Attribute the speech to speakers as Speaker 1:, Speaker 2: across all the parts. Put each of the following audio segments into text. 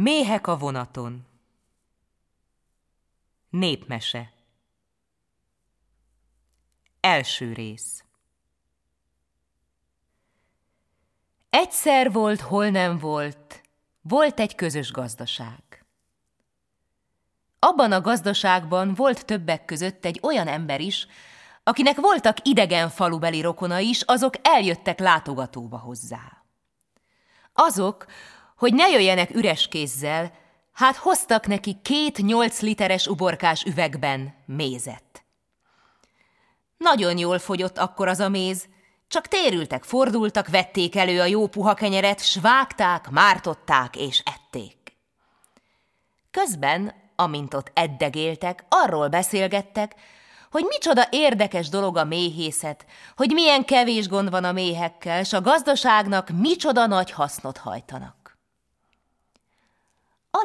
Speaker 1: Méhek a vonaton Népmese Első rész Egyszer volt, hol nem volt, volt egy közös gazdaság. Abban a gazdaságban volt többek között egy olyan ember is, akinek voltak idegen falubeli rokona is, azok eljöttek látogatóba hozzá. Azok, hogy ne jöjjenek üres kézzel, hát hoztak neki két nyolc literes uborkás üvegben mézet. Nagyon jól fogyott akkor az a méz, csak térültek, fordultak, vették elő a jó puha kenyeret, s mártották és ették. Közben, amint ott eddegéltek, arról beszélgettek, hogy micsoda érdekes dolog a méhészet, hogy milyen kevés gond van a méhekkel, s a gazdaságnak micsoda nagy hasznot hajtanak.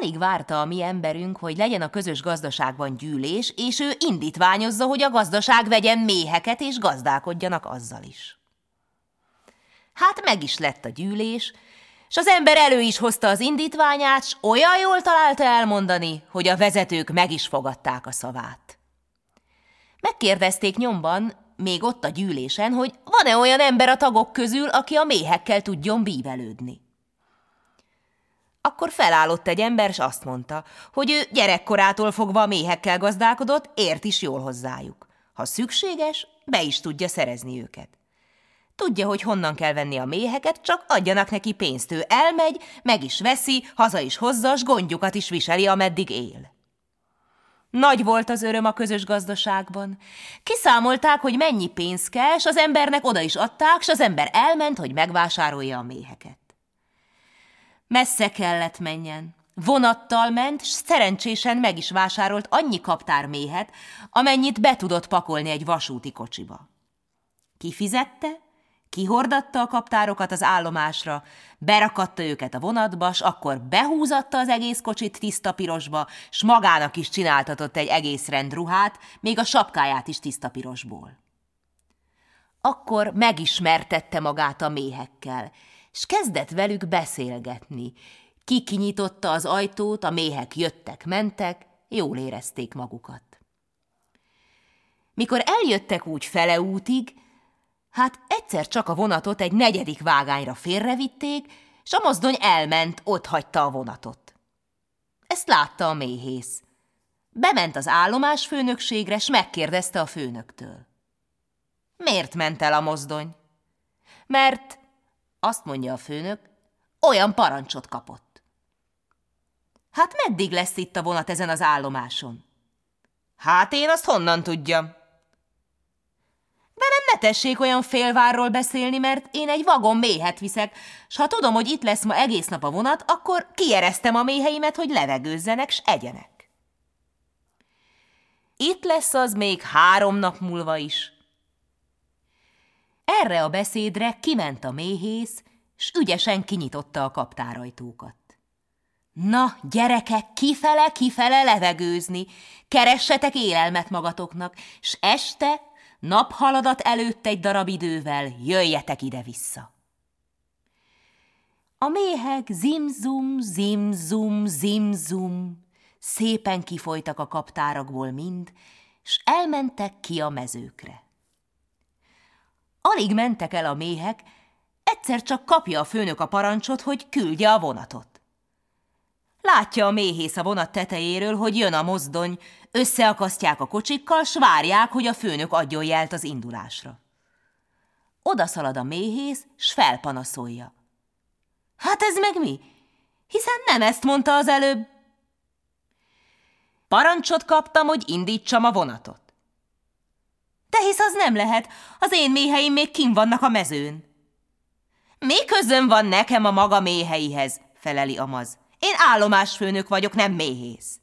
Speaker 1: Alig várta a mi emberünk, hogy legyen a közös gazdaságban gyűlés, és ő indítványozza, hogy a gazdaság vegyen méheket, és gazdálkodjanak azzal is. Hát meg is lett a gyűlés, és az ember elő is hozta az indítványát, s olyan jól találta elmondani, hogy a vezetők meg is fogadták a szavát. Megkérdezték nyomban, még ott a gyűlésen, hogy van-e olyan ember a tagok közül, aki a méhekkel tudjon bívelődni. Akkor felállott egy ember, és azt mondta, hogy ő gyerekkorától fogva a méhekkel gazdálkodott, ért is jól hozzájuk. Ha szükséges, be is tudja szerezni őket. Tudja, hogy honnan kell venni a méheket, csak adjanak neki pénzt. Ő elmegy, meg is veszi, haza is hozza, s gondjukat is viseli, ameddig él. Nagy volt az öröm a közös gazdaságban. Kiszámolták, hogy mennyi pénz kell, s az embernek oda is adták, s az ember elment, hogy megvásárolja a méheket. Messze kellett menjen. Vonattal ment, s szerencsésen meg is vásárolt annyi kaptár méhet, amennyit be tudott pakolni egy vasúti kocsiba. Kifizette, kihordatta a kaptárokat az állomásra, berakatta őket a vonatba, s akkor behúzatta az egész kocsit tiszta pirosba, s magának is csináltatott egy egész rend ruhát, még a sapkáját is tiszta pirosból. Akkor megismertette magát a méhekkel, s kezdett velük beszélgetni. Ki kinyitotta az ajtót, a méhek jöttek-mentek, jól érezték magukat. Mikor eljöttek úgy fele útig, hát egyszer csak a vonatot egy negyedik vágányra félrevitték, s a mozdony elment, ott hagyta a vonatot. Ezt látta a méhész. Bement az állomás főnökségre, s megkérdezte a főnöktől. Miért ment el a mozdony? Mert azt mondja a főnök, olyan parancsot kapott. Hát meddig lesz itt a vonat ezen az állomáson? Hát én azt honnan tudjam? Velem ne tessék olyan félvárról beszélni, mert én egy vagon méhet viszek, s ha tudom, hogy itt lesz ma egész nap a vonat, akkor kieresztem a méheimet, hogy levegőzzenek, s egyenek. Itt lesz az még három nap múlva is, erre a beszédre kiment a méhész, s ügyesen kinyitotta a kaptárajtókat. Na, gyerekek, kifele, kifele levegőzni, keressetek élelmet magatoknak, s este, naphaladat előtt egy darab idővel jöjjetek ide-vissza. A méhek zimzum, zimzum, zimzum, szépen kifolytak a kaptárakból mind, s elmentek ki a mezőkre. Alig mentek el a méhek, egyszer csak kapja a főnök a parancsot, hogy küldje a vonatot. Látja a méhész a vonat tetejéről, hogy jön a mozdony, összeakasztják a kocsikkal, s várják, hogy a főnök adjon jelt az indulásra. Oda szalad a méhész, s felpanaszolja. Hát ez meg mi? Hiszen nem ezt mondta az előbb. Parancsot kaptam, hogy indítsam a vonatot. De hisz az nem lehet, az én méheim még kim vannak a mezőn. Mi közön van nekem a maga méheihez, feleli Amaz. Én állomásfőnök vagyok, nem méhész.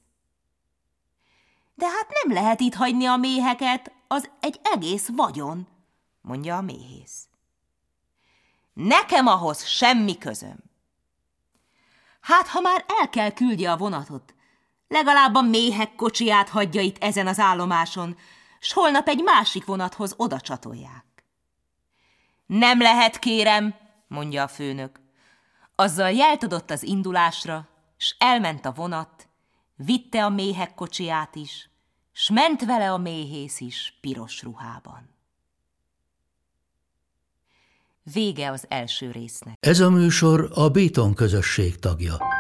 Speaker 1: De hát nem lehet itt hagyni a méheket, az egy egész vagyon, mondja a méhész. Nekem ahhoz semmi közöm. Hát, ha már el kell küldje a vonatot, legalább a méhek kocsiját hagyja itt ezen az állomáson, s holnap egy másik vonathoz oda csatolják. Nem lehet, kérem, mondja a főnök. Azzal jelt adott az indulásra, s elment a vonat, vitte a méhek kocsiját is, s ment vele a méhész is piros ruhában. Vége az első résznek.
Speaker 2: Ez a műsor a Béton közösség tagja.